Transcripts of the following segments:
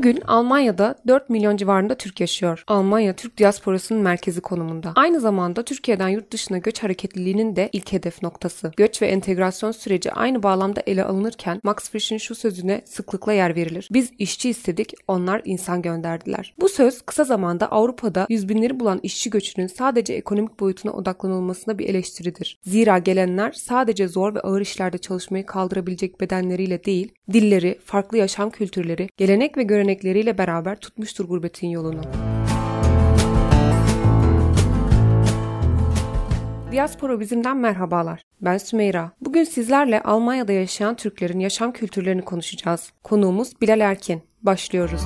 Bugün Almanya'da 4 milyon civarında Türk yaşıyor. Almanya Türk diasporasının merkezi konumunda. Aynı zamanda Türkiye'den yurt dışına göç hareketliliğinin de ilk hedef noktası. Göç ve entegrasyon süreci aynı bağlamda ele alınırken Max Frisch'in şu sözüne sıklıkla yer verilir. Biz işçi istedik, onlar insan gönderdiler. Bu söz kısa zamanda Avrupa'da yüz binleri bulan işçi göçünün sadece ekonomik boyutuna odaklanılmasına bir eleştiridir. Zira gelenler sadece zor ve ağır işlerde çalışmayı kaldırabilecek bedenleriyle değil, dilleri, farklı yaşam kültürleri, gelenek ve görenekleriyle beraber tutmuştur gurbetin yolunu. Diaspora Bizim'den merhabalar. Ben Sümeyra. Bugün sizlerle Almanya'da yaşayan Türklerin yaşam kültürlerini konuşacağız. Konuğumuz Bilal Erkin. Başlıyoruz.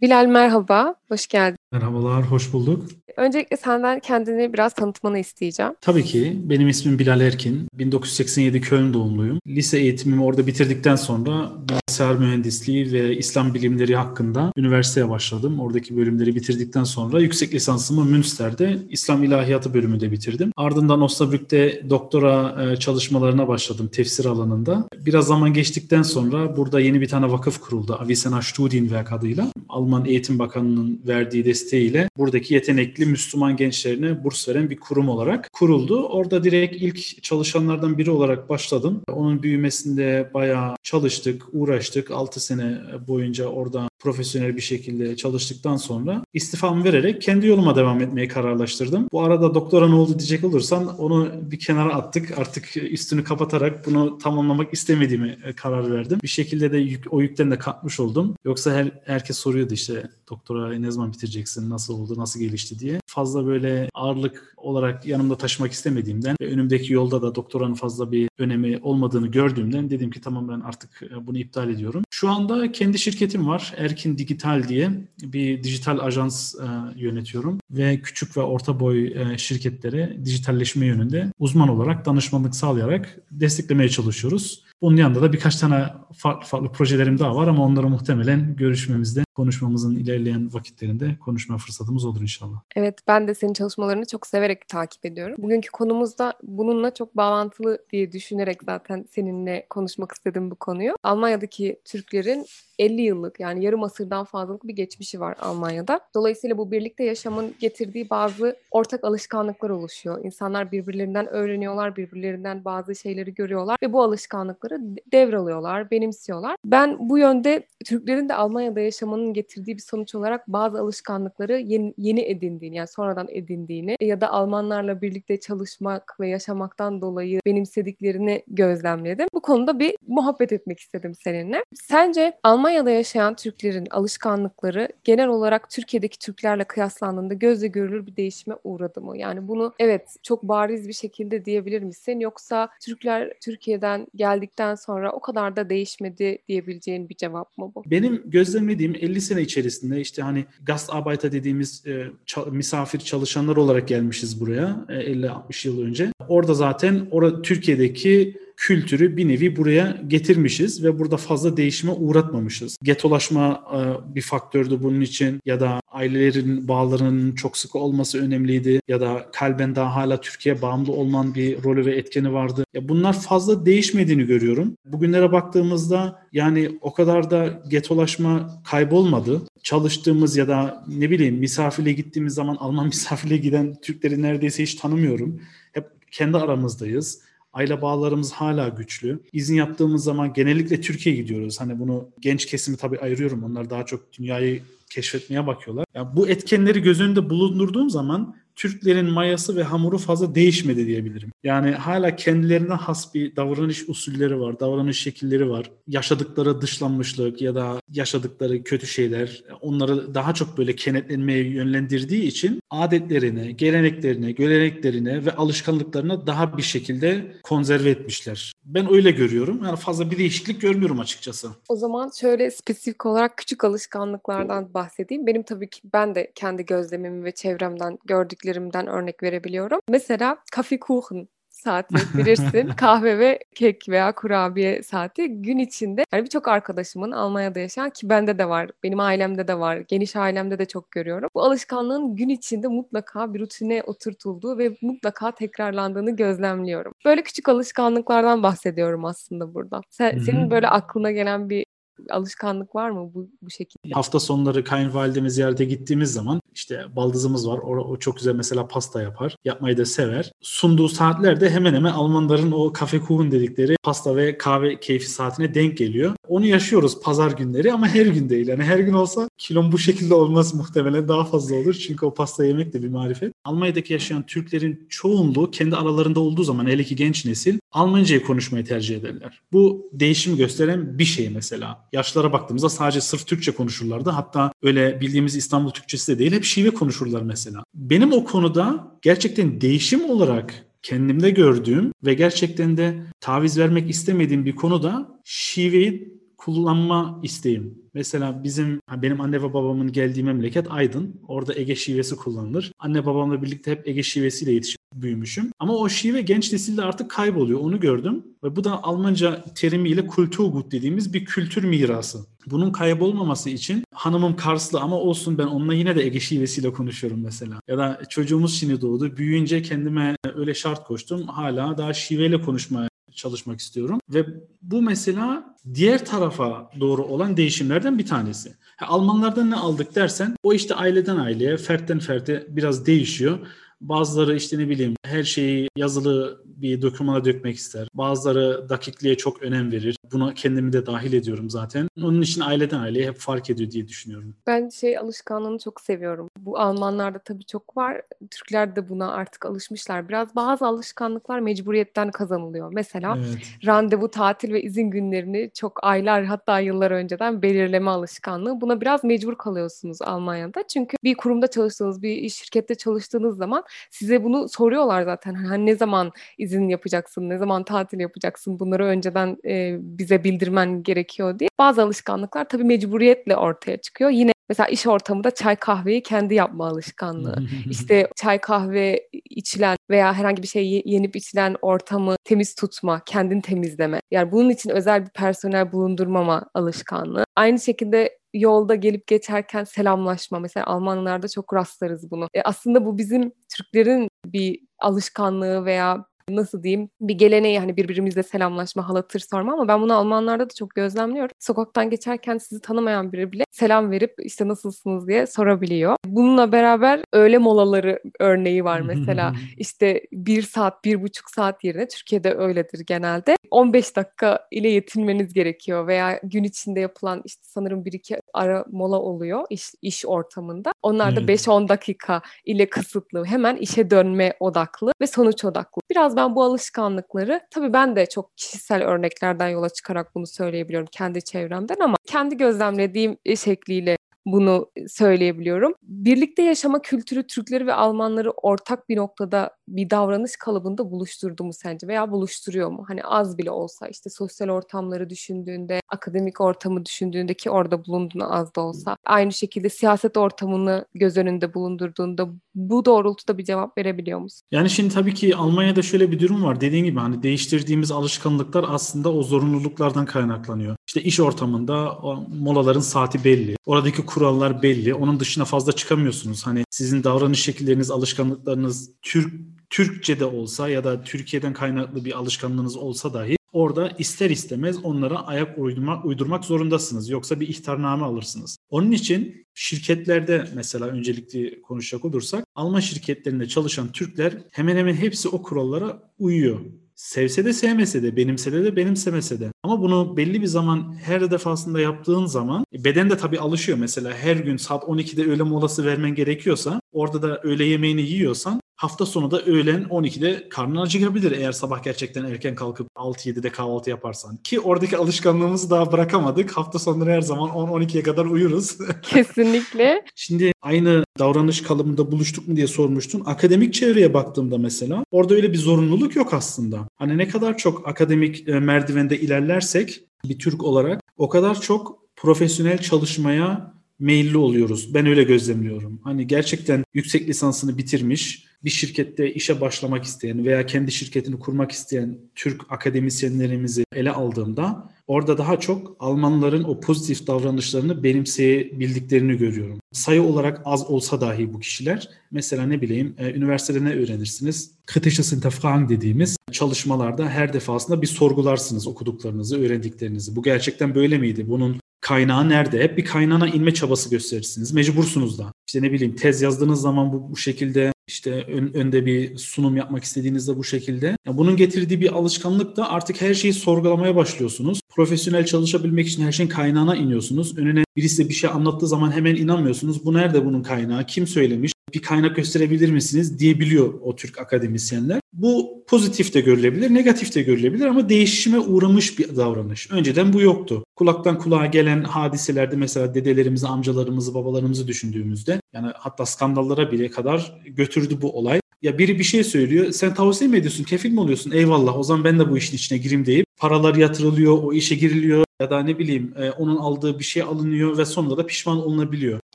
Bilal merhaba, hoş geldin. Merhabalar, hoş bulduk. Öncelikle senden kendini biraz tanıtmanı isteyeceğim. Tabii ki. Benim ismim Bilal Erkin. 1987 Köln doğumluyum. Lise eğitimimi orada bitirdikten sonra bilgisayar mühendisliği ve İslam bilimleri hakkında üniversiteye başladım. Oradaki bölümleri bitirdikten sonra yüksek lisansımı Münster'de İslam İlahiyatı bölümünde bitirdim. Ardından Osnabrück'te doktora e, çalışmalarına başladım tefsir alanında. Biraz zaman geçtikten sonra burada yeni bir tane vakıf kuruldu. Avicenna Studienwerk adıyla. Alman Eğitim Bakanı'nın verdiği desteğiyle buradaki yetenekli Müslüman gençlerine burs veren bir kurum olarak kuruldu. Orada direkt ilk çalışanlardan biri olarak başladım. Onun büyümesinde bayağı çalıştık, uğraştık. 6 sene boyunca orada profesyonel bir şekilde çalıştıktan sonra istifamı vererek kendi yoluma devam etmeye kararlaştırdım. Bu arada doktora ne oldu diyecek olursan onu bir kenara attık. Artık üstünü kapatarak bunu tamamlamak istemediğimi karar verdim. Bir şekilde de yük, o yükten de katmış oldum. Yoksa her, herkes soruyordu işte doktora ne zaman bitireceksin, nasıl oldu, nasıl gelişti diye. Fazla böyle ağırlık olarak yanımda taşımak istemediğimden ve önümdeki yolda da doktoranın fazla bir önemi olmadığını gördüğümden dedim ki tamam ben artık bunu iptal ediyorum. Şu anda kendi şirketim var. Erkin Digital diye bir dijital ajans e, yönetiyorum ve küçük ve orta boy e, şirketlere dijitalleşme yönünde uzman olarak danışmanlık sağlayarak desteklemeye çalışıyoruz. Bunun yanında da birkaç tane farklı farklı projelerim daha var ama onları muhtemelen görüşmemizde, konuşmamızın ilerleyen vakitlerinde konuşma fırsatımız olur inşallah. Evet, ben de senin çalışmalarını çok severek takip ediyorum. Bugünkü konumuz da bununla çok bağlantılı diye düşünerek zaten seninle konuşmak istedim bu konuyu. Almanya'daki Türklerin 50 yıllık yani yarım asırdan fazlalık bir geçmişi var Almanya'da. Dolayısıyla bu birlikte yaşamın getirdiği bazı ortak alışkanlıklar oluşuyor. İnsanlar birbirlerinden öğreniyorlar, birbirlerinden bazı şeyleri görüyorlar ve bu alışkanlıkları devralıyorlar, benimsiyorlar. Ben bu yönde Türklerin de Almanya'da yaşamanın getirdiği bir sonuç olarak bazı alışkanlıkları yeni, yeni edindiğini yani sonradan edindiğini ya da Almanlarla birlikte çalışmak ve yaşamaktan dolayı benimsediklerini gözlemledim. Bu konuda bir muhabbet etmek istedim seninle. Sence Almanya Almanya'da yaşayan Türklerin alışkanlıkları genel olarak Türkiye'deki Türklerle kıyaslandığında gözle görülür bir değişime uğradı mı? Yani bunu evet çok bariz bir şekilde diyebilir misin? Yoksa Türkler Türkiye'den geldikten sonra o kadar da değişmedi diyebileceğin bir cevap mı bu? Benim gözlemlediğim 50 sene içerisinde işte hani Gastarbeiter dediğimiz e, misafir çalışanlar olarak gelmişiz buraya e, 50-60 yıl önce. Orada zaten orada Türkiye'deki kültürü bir nevi buraya getirmişiz ve burada fazla değişime uğratmamışız. Getolaşma e, bir faktördü bunun için ya da ailelerin bağlarının çok sıkı olması önemliydi ya da kalben daha hala Türkiye bağımlı olman bir rolü ve etkeni vardı. Ya bunlar fazla değişmediğini görüyorum. Bugünlere baktığımızda yani o kadar da getolaşma kaybolmadı. Çalıştığımız ya da ne bileyim misafirliğe gittiğimiz zaman Alman misafirliğe giden Türkleri neredeyse hiç tanımıyorum. Hep kendi aramızdayız Aile bağlarımız hala güçlü. İzin yaptığımız zaman genellikle Türkiye'ye gidiyoruz. Hani bunu genç kesimi tabii ayırıyorum. Onlar daha çok dünyayı keşfetmeye bakıyorlar. Yani bu etkenleri göz önünde bulundurduğum zaman Türklerin mayası ve hamuru fazla değişmedi diyebilirim. Yani hala kendilerine has bir davranış usulleri var, davranış şekilleri var. Yaşadıkları dışlanmışlık ya da yaşadıkları kötü şeyler onları daha çok böyle kenetlenmeye yönlendirdiği için adetlerini, geleneklerini, göreneklerini ve alışkanlıklarını daha bir şekilde konserve etmişler. Ben öyle görüyorum. Yani fazla bir değişiklik görmüyorum açıkçası. O zaman şöyle spesifik olarak küçük alışkanlıklardan bahsedeyim. Benim tabii ki ben de kendi gözlemimi ve çevremden gördüklerimden örnek verebiliyorum. Mesela Kaffeekuchen saati bilirsin. Kahve ve kek veya kurabiye saati gün içinde yani birçok arkadaşımın Almanya'da yaşayan ki bende de var, benim ailemde de var, geniş ailemde de çok görüyorum. Bu alışkanlığın gün içinde mutlaka bir rutine oturtulduğu ve mutlaka tekrarlandığını gözlemliyorum. Böyle küçük alışkanlıklardan bahsediyorum aslında burada. Sen, senin böyle aklına gelen bir alışkanlık var mı bu, bu şekilde? Hafta sonları kayınvalidemi ziyarete gittiğimiz zaman işte baldızımız var. O, o çok güzel mesela pasta yapar. Yapmayı da sever. Sunduğu saatlerde hemen hemen Almanların o kafe kuhun dedikleri pasta ve kahve keyfi saatine denk geliyor. Onu yaşıyoruz pazar günleri ama her gün değil. Yani her gün olsa kilom bu şekilde olmaz muhtemelen daha fazla olur. Çünkü o pasta yemek de bir marifet. Almanya'daki yaşayan Türklerin çoğunluğu kendi aralarında olduğu zaman hele ki genç nesil Almancayı konuşmayı tercih ederler. Bu değişim gösteren bir şey mesela. Yaşlara baktığımızda sadece sırf Türkçe konuşurlardı. Hatta öyle bildiğimiz İstanbul Türkçesi de değil hep şive konuşurlar mesela. Benim o konuda gerçekten değişim olarak kendimde gördüğüm ve gerçekten de taviz vermek istemediğim bir konuda şiveyi kullanma isteğim. Mesela bizim benim anne ve babamın geldiği memleket Aydın. Orada Ege şivesi kullanılır. Anne babamla birlikte hep Ege şivesiyle yetişip büyümüşüm. Ama o şive genç nesilde artık kayboluyor. Onu gördüm. Ve bu da Almanca terimiyle Kulturgut dediğimiz bir kültür mirası. Bunun kaybolmaması için hanımım Karslı ama olsun ben onunla yine de Ege şivesiyle konuşuyorum mesela. Ya da çocuğumuz şimdi doğdu. Büyüyünce kendime öyle şart koştum. Hala daha şiveyle konuşmaya çalışmak istiyorum. Ve bu mesela diğer tarafa doğru olan değişimlerden bir tanesi. Almanlardan ne aldık dersen o işte aileden aileye, fertten ferte biraz değişiyor. Bazıları işte ne bileyim her şeyi yazılı bir dokümana dökmek ister. Bazıları dakikliğe çok önem verir. Buna kendimi de dahil ediyorum zaten. Onun için aileden aileye hep fark ediyor diye düşünüyorum. Ben şey alışkanlığını çok seviyorum. Bu Almanlarda tabii çok var. Türkler de buna artık alışmışlar. Biraz bazı alışkanlıklar mecburiyetten kazanılıyor. Mesela evet. randevu, tatil ve izin günlerini çok aylar hatta yıllar önceden belirleme alışkanlığı. Buna biraz mecbur kalıyorsunuz Almanya'da. Çünkü bir kurumda çalıştığınız, bir şirkette çalıştığınız zaman size bunu soruyorlar zaten. Hani ne zaman izin yapacaksın, ne zaman tatil yapacaksın bunları önceden e, bize bildirmen gerekiyor diye. Bazı alışkanlıklar tabii mecburiyetle ortaya çıkıyor. Yine Mesela iş ortamında çay kahveyi kendi yapma alışkanlığı. işte çay kahve içilen veya herhangi bir şey yenip içilen ortamı temiz tutma, kendin temizleme. Yani bunun için özel bir personel bulundurmama alışkanlığı. Aynı şekilde yolda gelip geçerken selamlaşma. Mesela Almanlarda çok rastlarız bunu. E aslında bu bizim Türklerin bir alışkanlığı veya nasıl diyeyim bir geleneği hani birbirimizle selamlaşma, halatır sorma ama ben bunu Almanlarda da çok gözlemliyorum. Sokaktan geçerken sizi tanımayan biri bile selam verip işte nasılsınız diye sorabiliyor. Bununla beraber öğle molaları örneği var mesela. işte bir saat, bir buçuk saat yerine Türkiye'de öyledir genelde. 15 dakika ile yetinmeniz gerekiyor veya gün içinde yapılan işte sanırım bir iki ara mola oluyor iş, iş ortamında. Onlar da evet. 5-10 dakika ile kısıtlı. Hemen işe dönme odaklı ve sonuç odaklı. Biraz ben bu alışkanlıkları tabii ben de çok kişisel örneklerden yola çıkarak bunu söyleyebiliyorum kendi çevremden ama kendi gözlemlediğim şekliyle bunu söyleyebiliyorum. Birlikte yaşama kültürü Türkleri ve Almanları ortak bir noktada bir davranış kalıbında buluşturdu mu sence veya buluşturuyor mu? Hani az bile olsa işte sosyal ortamları düşündüğünde, akademik ortamı düşündüğünde ki orada bulunduğunu az da olsa aynı şekilde siyaset ortamını göz önünde bulundurduğunda bu doğrultuda bir cevap verebiliyor musun? Yani şimdi tabii ki Almanya'da şöyle bir durum var. Dediğin gibi hani değiştirdiğimiz alışkanlıklar aslında o zorunluluklardan kaynaklanıyor. İşte iş ortamında molaların saati belli. Oradaki kurallar belli. Onun dışına fazla çıkamıyorsunuz. Hani sizin davranış şekilleriniz, alışkanlıklarınız Türk Türkçe olsa ya da Türkiye'den kaynaklı bir alışkanlığınız olsa dahi orada ister istemez onlara ayak uydurmak, uydurmak zorundasınız. Yoksa bir ihtarname alırsınız. Onun için şirketlerde mesela öncelikli konuşacak olursak Alman şirketlerinde çalışan Türkler hemen hemen hepsi o kurallara uyuyor. Sevse de sevmese de, benimsede de benimsemese de. Ama bunu belli bir zaman her defasında yaptığın zaman e, beden de tabii alışıyor. Mesela her gün saat 12'de öğle molası vermen gerekiyorsa orada da öğle yemeğini yiyorsan hafta sonu da öğlen 12'de karnın acıkabilir eğer sabah gerçekten erken kalkıp 6-7'de kahvaltı yaparsan. Ki oradaki alışkanlığımızı daha bırakamadık. Hafta sonları her zaman 10-12'ye kadar uyuruz. Kesinlikle. Şimdi aynı davranış kalıbında buluştuk mu diye sormuştun. Akademik çevreye baktığımda mesela orada öyle bir zorunluluk yok aslında. Hani ne kadar çok akademik e, merdivende ilerlersek bir Türk olarak o kadar çok profesyonel çalışmaya meyilli oluyoruz. Ben öyle gözlemliyorum. Hani gerçekten yüksek lisansını bitirmiş, bir şirkette işe başlamak isteyen veya kendi şirketini kurmak isteyen Türk akademisyenlerimizi ele aldığımda orada daha çok Almanların o pozitif davranışlarını benimseyebildiklerini görüyorum. Sayı olarak az olsa dahi bu kişiler mesela ne bileyim e, üniversitede ne öğrenirsiniz? Kritisches Hinterfragen dediğimiz çalışmalarda her defasında bir sorgularsınız okuduklarınızı, öğrendiklerinizi. Bu gerçekten böyle miydi? Bunun kaynağı nerede? Hep bir kaynağına inme çabası gösterirsiniz. Mecbursunuz da. İşte ne bileyim tez yazdığınız zaman bu, bu şekilde işte ön, önde bir sunum yapmak istediğinizde bu şekilde. Ya bunun getirdiği bir alışkanlık da artık her şeyi sorgulamaya başlıyorsunuz. Profesyonel çalışabilmek için her şeyin kaynağına iniyorsunuz. Önüne birisi bir şey anlattığı zaman hemen inanmıyorsunuz. Bu nerede bunun kaynağı? Kim söylemiş? Bir kaynak gösterebilir misiniz diyebiliyor o Türk akademisyenler. Bu pozitif de görülebilir, negatif de görülebilir ama değişime uğramış bir davranış. Önceden bu yoktu. Kulaktan kulağa gelen hadiselerde mesela dedelerimizi, amcalarımızı, babalarımızı düşündüğümüzde yani hatta skandallara bile kadar götürdü bu olay. Ya biri bir şey söylüyor, sen tavsiye mi ediyorsun, kefil mi oluyorsun? Eyvallah o zaman ben de bu işin içine gireyim deyip paralar yatırılıyor, o işe giriliyor ya da ne bileyim e, onun aldığı bir şey alınıyor ve sonunda da pişman olunabiliyor.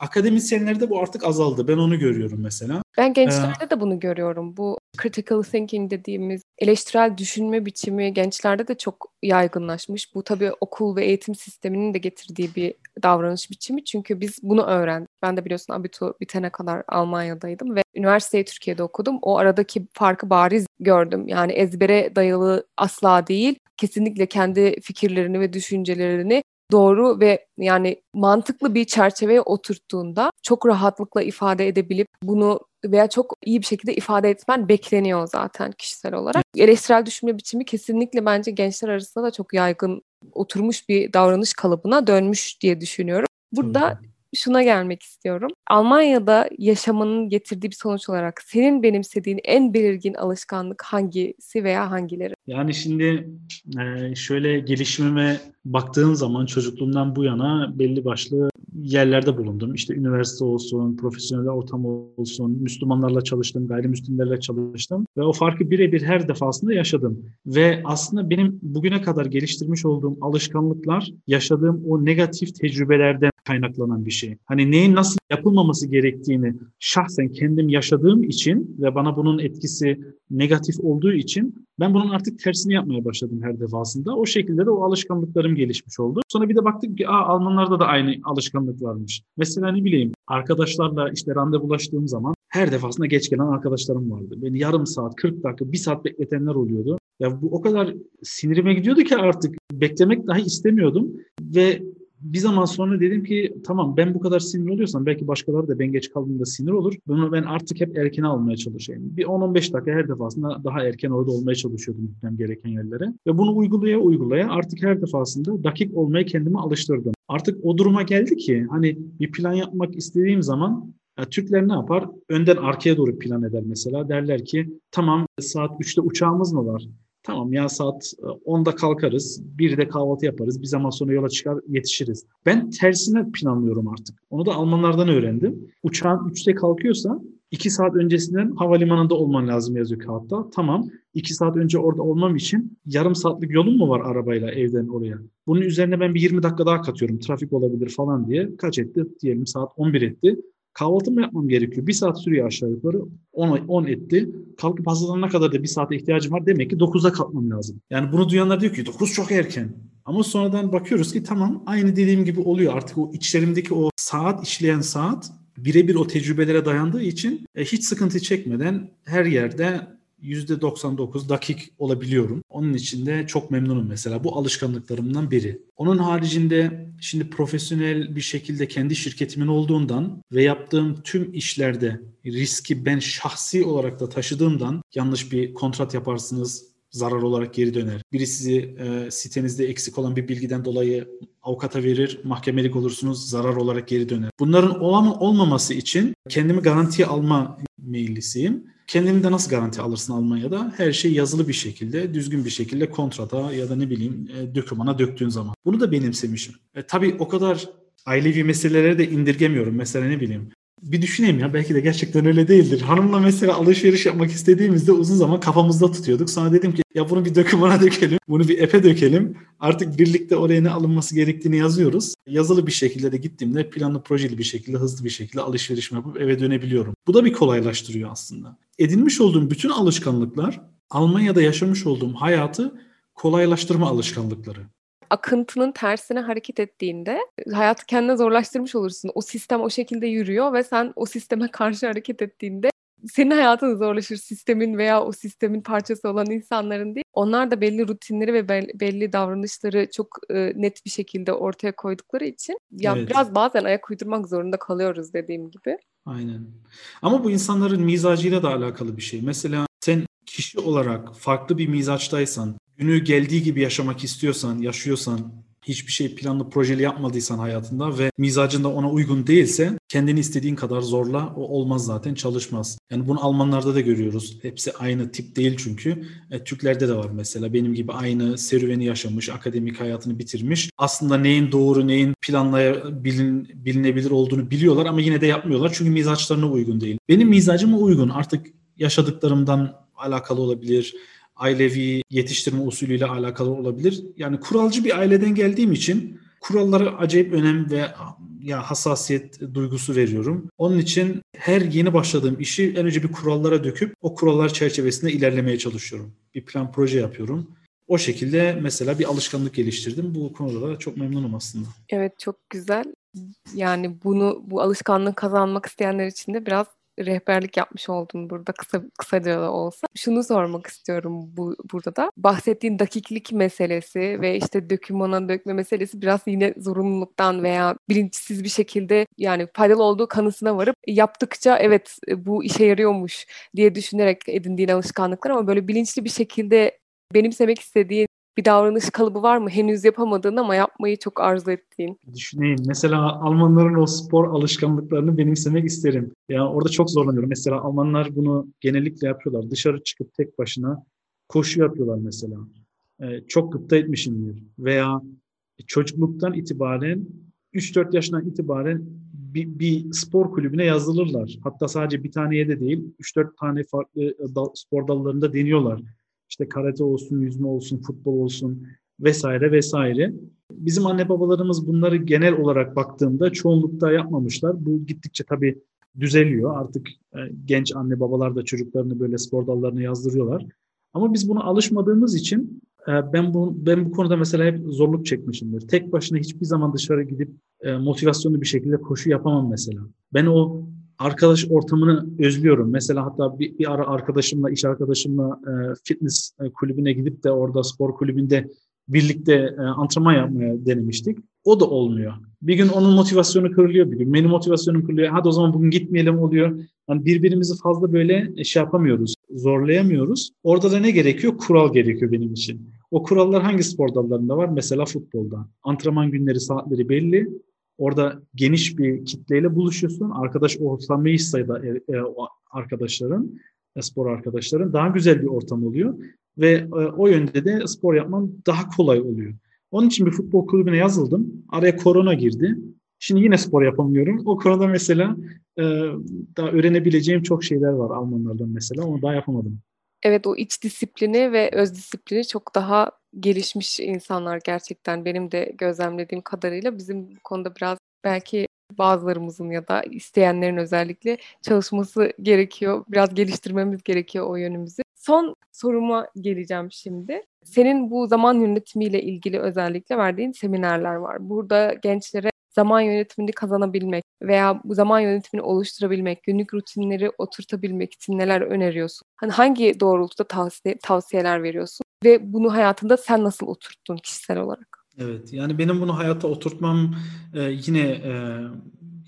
Akademisyenlerde bu artık azaldı. Ben onu görüyorum mesela. Ben gençlerde ee, de bunu görüyorum. Bu critical thinking dediğimiz eleştirel düşünme biçimi gençlerde de çok yaygınlaşmış. Bu tabii okul ve eğitim sisteminin de getirdiği bir davranış biçimi. Çünkü biz bunu öğrendik. Ben de biliyorsun abitur bitene kadar Almanya'daydım ve üniversiteyi Türkiye'de okudum. O aradaki farkı bariz gördüm. Yani ezbere dayalı asla değil. Kesinlikle kendi fikirlerini ve düşüncelerini doğru ve yani mantıklı bir çerçeveye oturttuğunda çok rahatlıkla ifade edebilip bunu veya çok iyi bir şekilde ifade etmen bekleniyor zaten kişisel olarak. Eleştirel düşünme biçimi kesinlikle bence gençler arasında da çok yaygın oturmuş bir davranış kalıbına dönmüş diye düşünüyorum. Burada şuna gelmek istiyorum. Almanya'da yaşamanın getirdiği bir sonuç olarak senin benimsediğin en belirgin alışkanlık hangisi veya hangileri? Yani şimdi şöyle gelişimime baktığım zaman çocukluğumdan bu yana belli başlı yerlerde bulundum. İşte üniversite olsun, profesyonel ortam olsun, Müslümanlarla çalıştım, gayrimüslimlerle çalıştım ve o farkı birebir her defasında yaşadım. Ve aslında benim bugüne kadar geliştirmiş olduğum alışkanlıklar yaşadığım o negatif tecrübelerden kaynaklanan bir şey. Hani neyin nasıl yapılmaması gerektiğini şahsen kendim yaşadığım için ve bana bunun etkisi negatif olduğu için ben bunun artık tersini yapmaya başladım her defasında. O şekilde de o alışkanlıklarım gelişmiş oldu. Sonra bir de baktık ki Aa, Almanlarda da aynı alışkanlık varmış. Mesela ne bileyim arkadaşlarla işte randevulaştığım zaman her defasında geç gelen arkadaşlarım vardı. Beni yarım saat, 40 dakika, bir saat bekletenler oluyordu. Ya bu o kadar sinirime gidiyordu ki artık beklemek dahi istemiyordum ve bir zaman sonra dedim ki tamam ben bu kadar sinir oluyorsam belki başkaları da ben geç kaldığımda sinir olur. Bunu ben artık hep erken almaya çalışayım. Bir 10-15 dakika her defasında daha erken orada olmaya çalışıyordum gitmem gereken yerlere. Ve bunu uygulaya uygulaya artık her defasında dakik olmaya kendimi alıştırdım. Artık o duruma geldi ki hani bir plan yapmak istediğim zaman ya Türkler ne yapar? Önden arkaya doğru plan eder mesela. Derler ki tamam saat 3'te uçağımız mı var? Tamam ya saat 10'da e, kalkarız, 1'de kahvaltı yaparız, bir zaman sonra yola çıkar yetişiriz. Ben tersine planlıyorum artık. Onu da Almanlardan öğrendim. Uçağın 3'te kalkıyorsa 2 saat öncesinden havalimanında olman lazım yazıyor kağıtta. Tamam 2 saat önce orada olmam için yarım saatlik yolum mu var arabayla evden oraya? Bunun üzerine ben bir 20 dakika daha katıyorum. Trafik olabilir falan diye. Kaç etti? Diyelim saat 11 etti. Kahvaltı mı yapmam gerekiyor? Bir saat sürüyor aşağı yukarı. 10, 10 etti. Kalkıp hazırlanana kadar da bir saate ihtiyacım var. Demek ki 9'da kalkmam lazım. Yani bunu duyanlar diyor ki 9 çok erken. Ama sonradan bakıyoruz ki tamam aynı dediğim gibi oluyor. Artık o içlerimdeki o saat işleyen saat birebir o tecrübelere dayandığı için e, hiç sıkıntı çekmeden her yerde %99 dakik olabiliyorum. Onun için de çok memnunum mesela. Bu alışkanlıklarımdan biri. Onun haricinde şimdi profesyonel bir şekilde kendi şirketimin olduğundan ve yaptığım tüm işlerde riski ben şahsi olarak da taşıdığımdan yanlış bir kontrat yaparsınız, zarar olarak geri döner. Biri sizi e, sitenizde eksik olan bir bilgiden dolayı avukata verir, mahkemelik olursunuz, zarar olarak geri döner. Bunların olama, olmaması için kendimi garantiye alma meyillisiyim. Kendini de nasıl garanti alırsın Almanya'da? Her şey yazılı bir şekilde, düzgün bir şekilde kontrata ya da ne bileyim e, dökümana döktüğün zaman. Bunu da benimsemişim. E, tabii o kadar ailevi meselelere de indirgemiyorum. Mesela ne bileyim bir düşüneyim ya belki de gerçekten öyle değildir. Hanımla mesela alışveriş yapmak istediğimizde uzun zaman kafamızda tutuyorduk. Sonra dedim ki ya bunu bir dökümana dökelim, bunu bir epe dökelim. Artık birlikte oraya ne alınması gerektiğini yazıyoruz. Yazılı bir şekilde de gittiğimde planlı projeli bir şekilde hızlı bir şekilde alışveriş yapıp eve dönebiliyorum. Bu da bir kolaylaştırıyor aslında. Edinmiş olduğum bütün alışkanlıklar Almanya'da yaşamış olduğum hayatı kolaylaştırma alışkanlıkları akıntının tersine hareket ettiğinde hayatı kendine zorlaştırmış olursun. O sistem o şekilde yürüyor ve sen o sisteme karşı hareket ettiğinde senin hayatın zorlaşır sistemin veya o sistemin parçası olan insanların değil. Onlar da belli rutinleri ve belli davranışları çok e, net bir şekilde ortaya koydukları için ya evet. biraz bazen ayak uydurmak zorunda kalıyoruz dediğim gibi. Aynen. Ama bu insanların mizacıyla da alakalı bir şey. Mesela sen kişi olarak farklı bir mizaçtaysan, günü geldiği gibi yaşamak istiyorsan, yaşıyorsan, hiçbir şey planlı projeli yapmadıysan hayatında ve mizacında ona uygun değilse kendini istediğin kadar zorla o olmaz zaten çalışmaz. Yani bunu Almanlarda da görüyoruz. Hepsi aynı tip değil çünkü. E, Türklerde de var mesela benim gibi aynı serüveni yaşamış, akademik hayatını bitirmiş. Aslında neyin doğru, neyin planlayabilin, bilinebilir olduğunu biliyorlar ama yine de yapmıyorlar çünkü mizaçlarına uygun değil. Benim mizacıma uygun. Artık yaşadıklarımdan alakalı olabilir ailevi yetiştirme usulüyle alakalı olabilir. Yani kuralcı bir aileden geldiğim için kurallara acayip önem ve ya hassasiyet duygusu veriyorum. Onun için her yeni başladığım işi en önce bir kurallara döküp o kurallar çerçevesinde ilerlemeye çalışıyorum. Bir plan proje yapıyorum. O şekilde mesela bir alışkanlık geliştirdim. Bu konuda da çok memnunum aslında. Evet çok güzel. Yani bunu bu alışkanlığı kazanmak isteyenler için de biraz rehberlik yapmış oldun burada kısa kısaca da olsa. Şunu sormak istiyorum bu burada da. Bahsettiğin dakiklik meselesi ve işte dökümana dökme meselesi biraz yine zorunluluktan veya bilinçsiz bir şekilde yani faydalı olduğu kanısına varıp yaptıkça evet bu işe yarıyormuş diye düşünerek edindiğin alışkanlıklar ama böyle bilinçli bir şekilde benimsemek istediğin bir davranış kalıbı var mı? Henüz yapamadığın ama yapmayı çok arzu ettiğin. Düşüneyim. Mesela Almanların o spor alışkanlıklarını benimsemek isterim. Yani orada çok zorlanıyorum. Mesela Almanlar bunu genellikle yapıyorlar. Dışarı çıkıp tek başına koşu yapıyorlar mesela. Ee, çok gıpta etmişimdir. Veya çocukluktan itibaren 3-4 yaşından itibaren bir, bir spor kulübüne yazılırlar. Hatta sadece bir taneye de değil, 3-4 tane farklı dal, spor dallarında deniyorlar. İşte karate olsun, yüzme olsun, futbol olsun vesaire vesaire. Bizim anne babalarımız bunları genel olarak baktığımda çoğunlukta yapmamışlar. Bu gittikçe tabii düzeliyor. Artık e, genç anne babalar da çocuklarını böyle spor dallarına yazdırıyorlar. Ama biz buna alışmadığımız için e, ben bu ben bu konuda mesela hep zorluk çekmişimdir. Tek başına hiçbir zaman dışarı gidip e, motivasyonlu bir şekilde koşu yapamam mesela. Ben o arkadaş ortamını özlüyorum. Mesela hatta bir, bir ara arkadaşımla, iş arkadaşımla e, fitness e, kulübüne gidip de orada spor kulübünde birlikte e, antrenman yapmaya denemiştik. O da olmuyor. Bir gün onun motivasyonu kırılıyor, bir gün benim motivasyonum kırılıyor. Hadi o zaman bugün gitmeyelim oluyor. Yani birbirimizi fazla böyle e, şey yapamıyoruz, zorlayamıyoruz. Orada da ne gerekiyor? Kural gerekiyor benim için. O kurallar hangi spor dallarında var? Mesela futbolda. Antrenman günleri, saatleri belli. Orada geniş bir kitleyle buluşuyorsun. Arkadaş ortamı iyi sayıda e, e, arkadaşların, e, spor arkadaşların daha güzel bir ortam oluyor. Ve e, o yönde de spor yapman daha kolay oluyor. Onun için bir futbol kulübüne yazıldım. Araya korona girdi. Şimdi yine spor yapamıyorum. O konuda mesela e, daha öğrenebileceğim çok şeyler var Almanlardan mesela. Onu daha yapamadım. Evet o iç disiplini ve öz disiplini çok daha gelişmiş insanlar gerçekten benim de gözlemlediğim kadarıyla bizim bu konuda biraz belki bazılarımızın ya da isteyenlerin özellikle çalışması gerekiyor. Biraz geliştirmemiz gerekiyor o yönümüzü. Son soruma geleceğim şimdi. Senin bu zaman yönetimiyle ilgili özellikle verdiğin seminerler var. Burada gençlere zaman yönetimini kazanabilmek veya bu zaman yönetimini oluşturabilmek, günlük rutinleri oturtabilmek için neler öneriyorsun? Hani hangi doğrultuda tavsiye, tavsiyeler veriyorsun? Ve bunu hayatında sen nasıl oturttun kişisel olarak? Evet yani benim bunu hayata oturtmam e, yine e,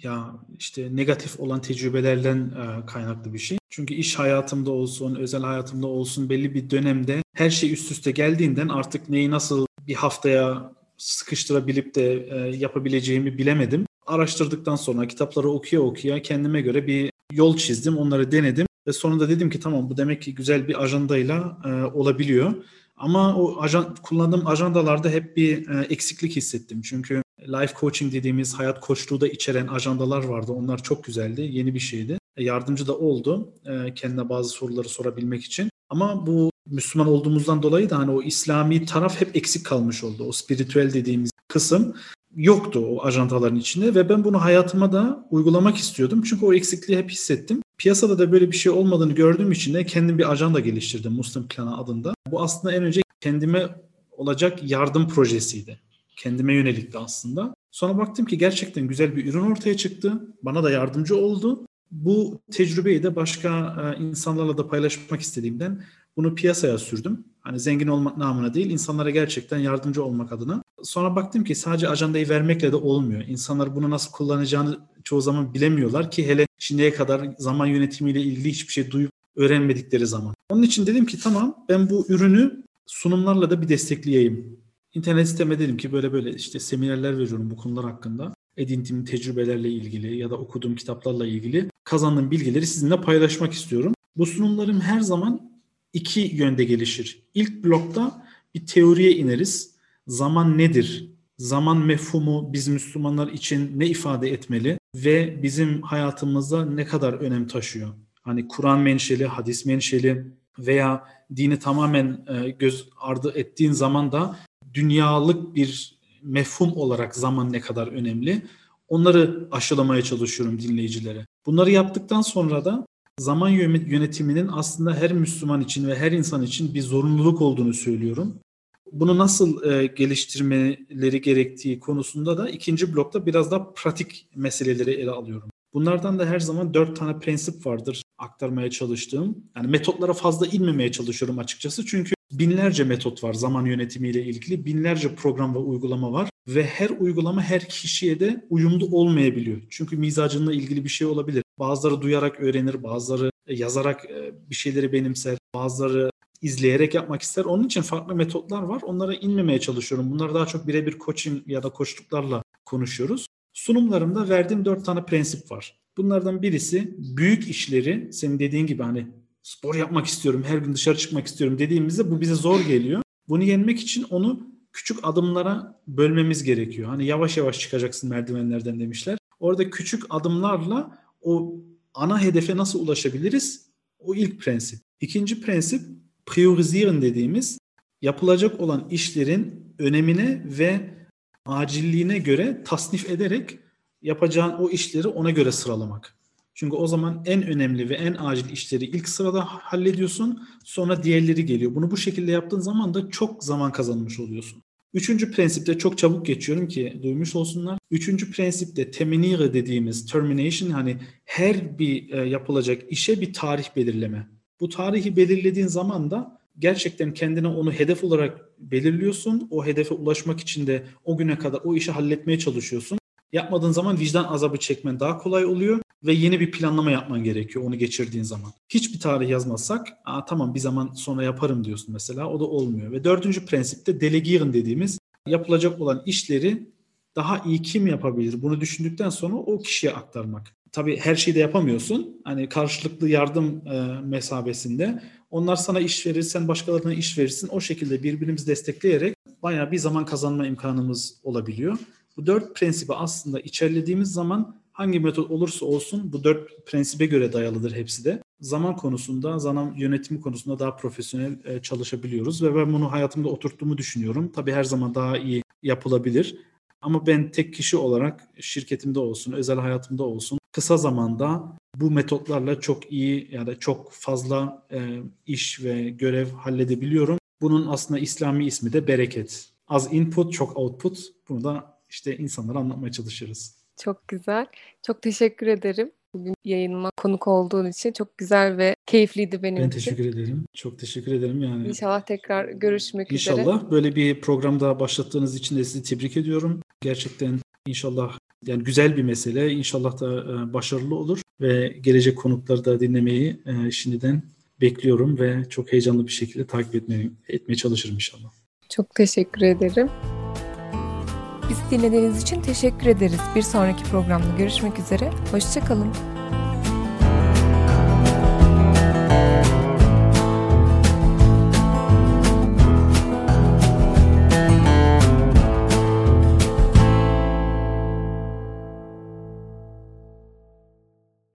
ya işte negatif olan tecrübelerden e, kaynaklı bir şey. Çünkü iş hayatımda olsun, özel hayatımda olsun belli bir dönemde her şey üst üste geldiğinden artık neyi nasıl bir haftaya sıkıştırabilip de e, yapabileceğimi bilemedim. Araştırdıktan sonra kitapları okuya okuya kendime göre bir yol çizdim, onları denedim ve sonunda dedim ki tamam bu demek ki güzel bir ajandayla e, olabiliyor. Ama o ajan, kullandığım ajandalarda hep bir e, eksiklik hissettim. Çünkü life coaching dediğimiz hayat koçluğu da içeren ajandalar vardı. Onlar çok güzeldi, yeni bir şeydi. E, yardımcı da oldu e, kendine bazı soruları sorabilmek için. Ama bu Müslüman olduğumuzdan dolayı da hani o İslami taraf hep eksik kalmış oldu. O spiritüel dediğimiz kısım yoktu o ajandaların içinde ve ben bunu hayatıma da uygulamak istiyordum. Çünkü o eksikliği hep hissettim. Piyasada da böyle bir şey olmadığını gördüğüm için de kendim bir ajanda geliştirdim Muslim Planı adında. Bu aslında en önce kendime olacak yardım projesiydi. Kendime yönelikti aslında. Sonra baktım ki gerçekten güzel bir ürün ortaya çıktı. Bana da yardımcı oldu. Bu tecrübeyi de başka e, insanlarla da paylaşmak istediğimden bunu piyasaya sürdüm. Hani zengin olmak namına değil, insanlara gerçekten yardımcı olmak adına. Sonra baktım ki sadece ajandayı vermekle de olmuyor. İnsanlar bunu nasıl kullanacağını çoğu zaman bilemiyorlar ki hele şimdiye kadar zaman yönetimiyle ilgili hiçbir şey duyup öğrenmedikleri zaman. Onun için dedim ki tamam ben bu ürünü sunumlarla da bir destekleyeyim. İnternet siteme dedim ki böyle böyle işte seminerler veriyorum bu konular hakkında. Edindiğim tecrübelerle ilgili ya da okuduğum kitaplarla ilgili kazandığım bilgileri sizinle paylaşmak istiyorum. Bu sunumlarım her zaman iki yönde gelişir. İlk blokta bir teoriye ineriz. Zaman nedir? Zaman mefhumu biz Müslümanlar için ne ifade etmeli ve bizim hayatımızda ne kadar önem taşıyor? Hani Kur'an menşeli, hadis menşeli veya dini tamamen e, göz ardı ettiğin zaman da dünyalık bir mefhum olarak zaman ne kadar önemli? Onları aşılamaya çalışıyorum dinleyicilere. Bunları yaptıktan sonra da zaman yönetiminin aslında her Müslüman için ve her insan için bir zorunluluk olduğunu söylüyorum. Bunu nasıl e, geliştirmeleri gerektiği konusunda da ikinci blokta biraz daha pratik meseleleri ele alıyorum. Bunlardan da her zaman dört tane prensip vardır aktarmaya çalıştığım. Yani metotlara fazla inmemeye çalışıyorum açıkçası. Çünkü binlerce metot var zaman yönetimiyle ilgili. Binlerce program ve uygulama var. Ve her uygulama her kişiye de uyumlu olmayabiliyor. Çünkü mizacınla ilgili bir şey olabilir. Bazıları duyarak öğrenir, bazıları yazarak e, bir şeyleri benimser, bazıları izleyerek yapmak ister. Onun için farklı metotlar var. Onlara inmemeye çalışıyorum. Bunları daha çok birebir coaching ya da koçluklarla konuşuyoruz. Sunumlarımda verdiğim dört tane prensip var. Bunlardan birisi büyük işleri senin dediğin gibi hani spor yapmak istiyorum, her gün dışarı çıkmak istiyorum dediğimizde bu bize zor geliyor. Bunu yenmek için onu küçük adımlara bölmemiz gerekiyor. Hani yavaş yavaş çıkacaksın merdivenlerden demişler. Orada küçük adımlarla o ana hedefe nasıl ulaşabiliriz? O ilk prensip. İkinci prensip priorisieren dediğimiz yapılacak olan işlerin önemine ve acilliğine göre tasnif ederek yapacağın o işleri ona göre sıralamak. Çünkü o zaman en önemli ve en acil işleri ilk sırada hallediyorsun. Sonra diğerleri geliyor. Bunu bu şekilde yaptığın zaman da çok zaman kazanmış oluyorsun. Üçüncü prensipte çok çabuk geçiyorum ki duymuş olsunlar. Üçüncü prensipte teminire dediğimiz termination hani her bir e, yapılacak işe bir tarih belirleme. Bu tarihi belirlediğin zaman da gerçekten kendine onu hedef olarak belirliyorsun. O hedefe ulaşmak için de o güne kadar o işi halletmeye çalışıyorsun. Yapmadığın zaman vicdan azabı çekmen daha kolay oluyor ve yeni bir planlama yapman gerekiyor onu geçirdiğin zaman. Hiçbir tarih yazmazsak Aa, tamam bir zaman sonra yaparım diyorsun mesela o da olmuyor. Ve dördüncü prensipte delegieren dediğimiz yapılacak olan işleri daha iyi kim yapabilir bunu düşündükten sonra o kişiye aktarmak. Tabii her şeyi de yapamıyorsun. Hani karşılıklı yardım e, mesabesinde. Onlar sana iş verir, sen başkalarına iş verirsin. O şekilde birbirimizi destekleyerek bayağı bir zaman kazanma imkanımız olabiliyor. Bu dört prensibi aslında içerlediğimiz zaman hangi metot olursa olsun bu dört prensibe göre dayalıdır hepsi de. Zaman konusunda, zaman yönetimi konusunda daha profesyonel e, çalışabiliyoruz ve ben bunu hayatımda oturttuğumu düşünüyorum. Tabii her zaman daha iyi yapılabilir. Ama ben tek kişi olarak şirketimde olsun, özel hayatımda olsun kısa zamanda bu metotlarla çok iyi ya da çok fazla e, iş ve görev halledebiliyorum. Bunun aslında İslami ismi de bereket. Az input, çok output. Bunu da işte insanlara anlatmaya çalışırız. Çok güzel. Çok teşekkür ederim. Bugün yayınıma konuk olduğun için çok güzel ve keyifliydi benim ben için. Ben teşekkür ederim. Çok teşekkür ederim yani. İnşallah tekrar görüşmek İnşallah. üzere. İnşallah böyle bir programda başlattığınız için de sizi tebrik ediyorum. Gerçekten inşallah yani güzel bir mesele. İnşallah da e, başarılı olur ve gelecek konukları da dinlemeyi e, şimdiden bekliyorum ve çok heyecanlı bir şekilde takip etmeye, etmeye çalışırım inşallah. Çok teşekkür ederim. Bizi dinlediğiniz için teşekkür ederiz. Bir sonraki programda görüşmek üzere. Hoşçakalın.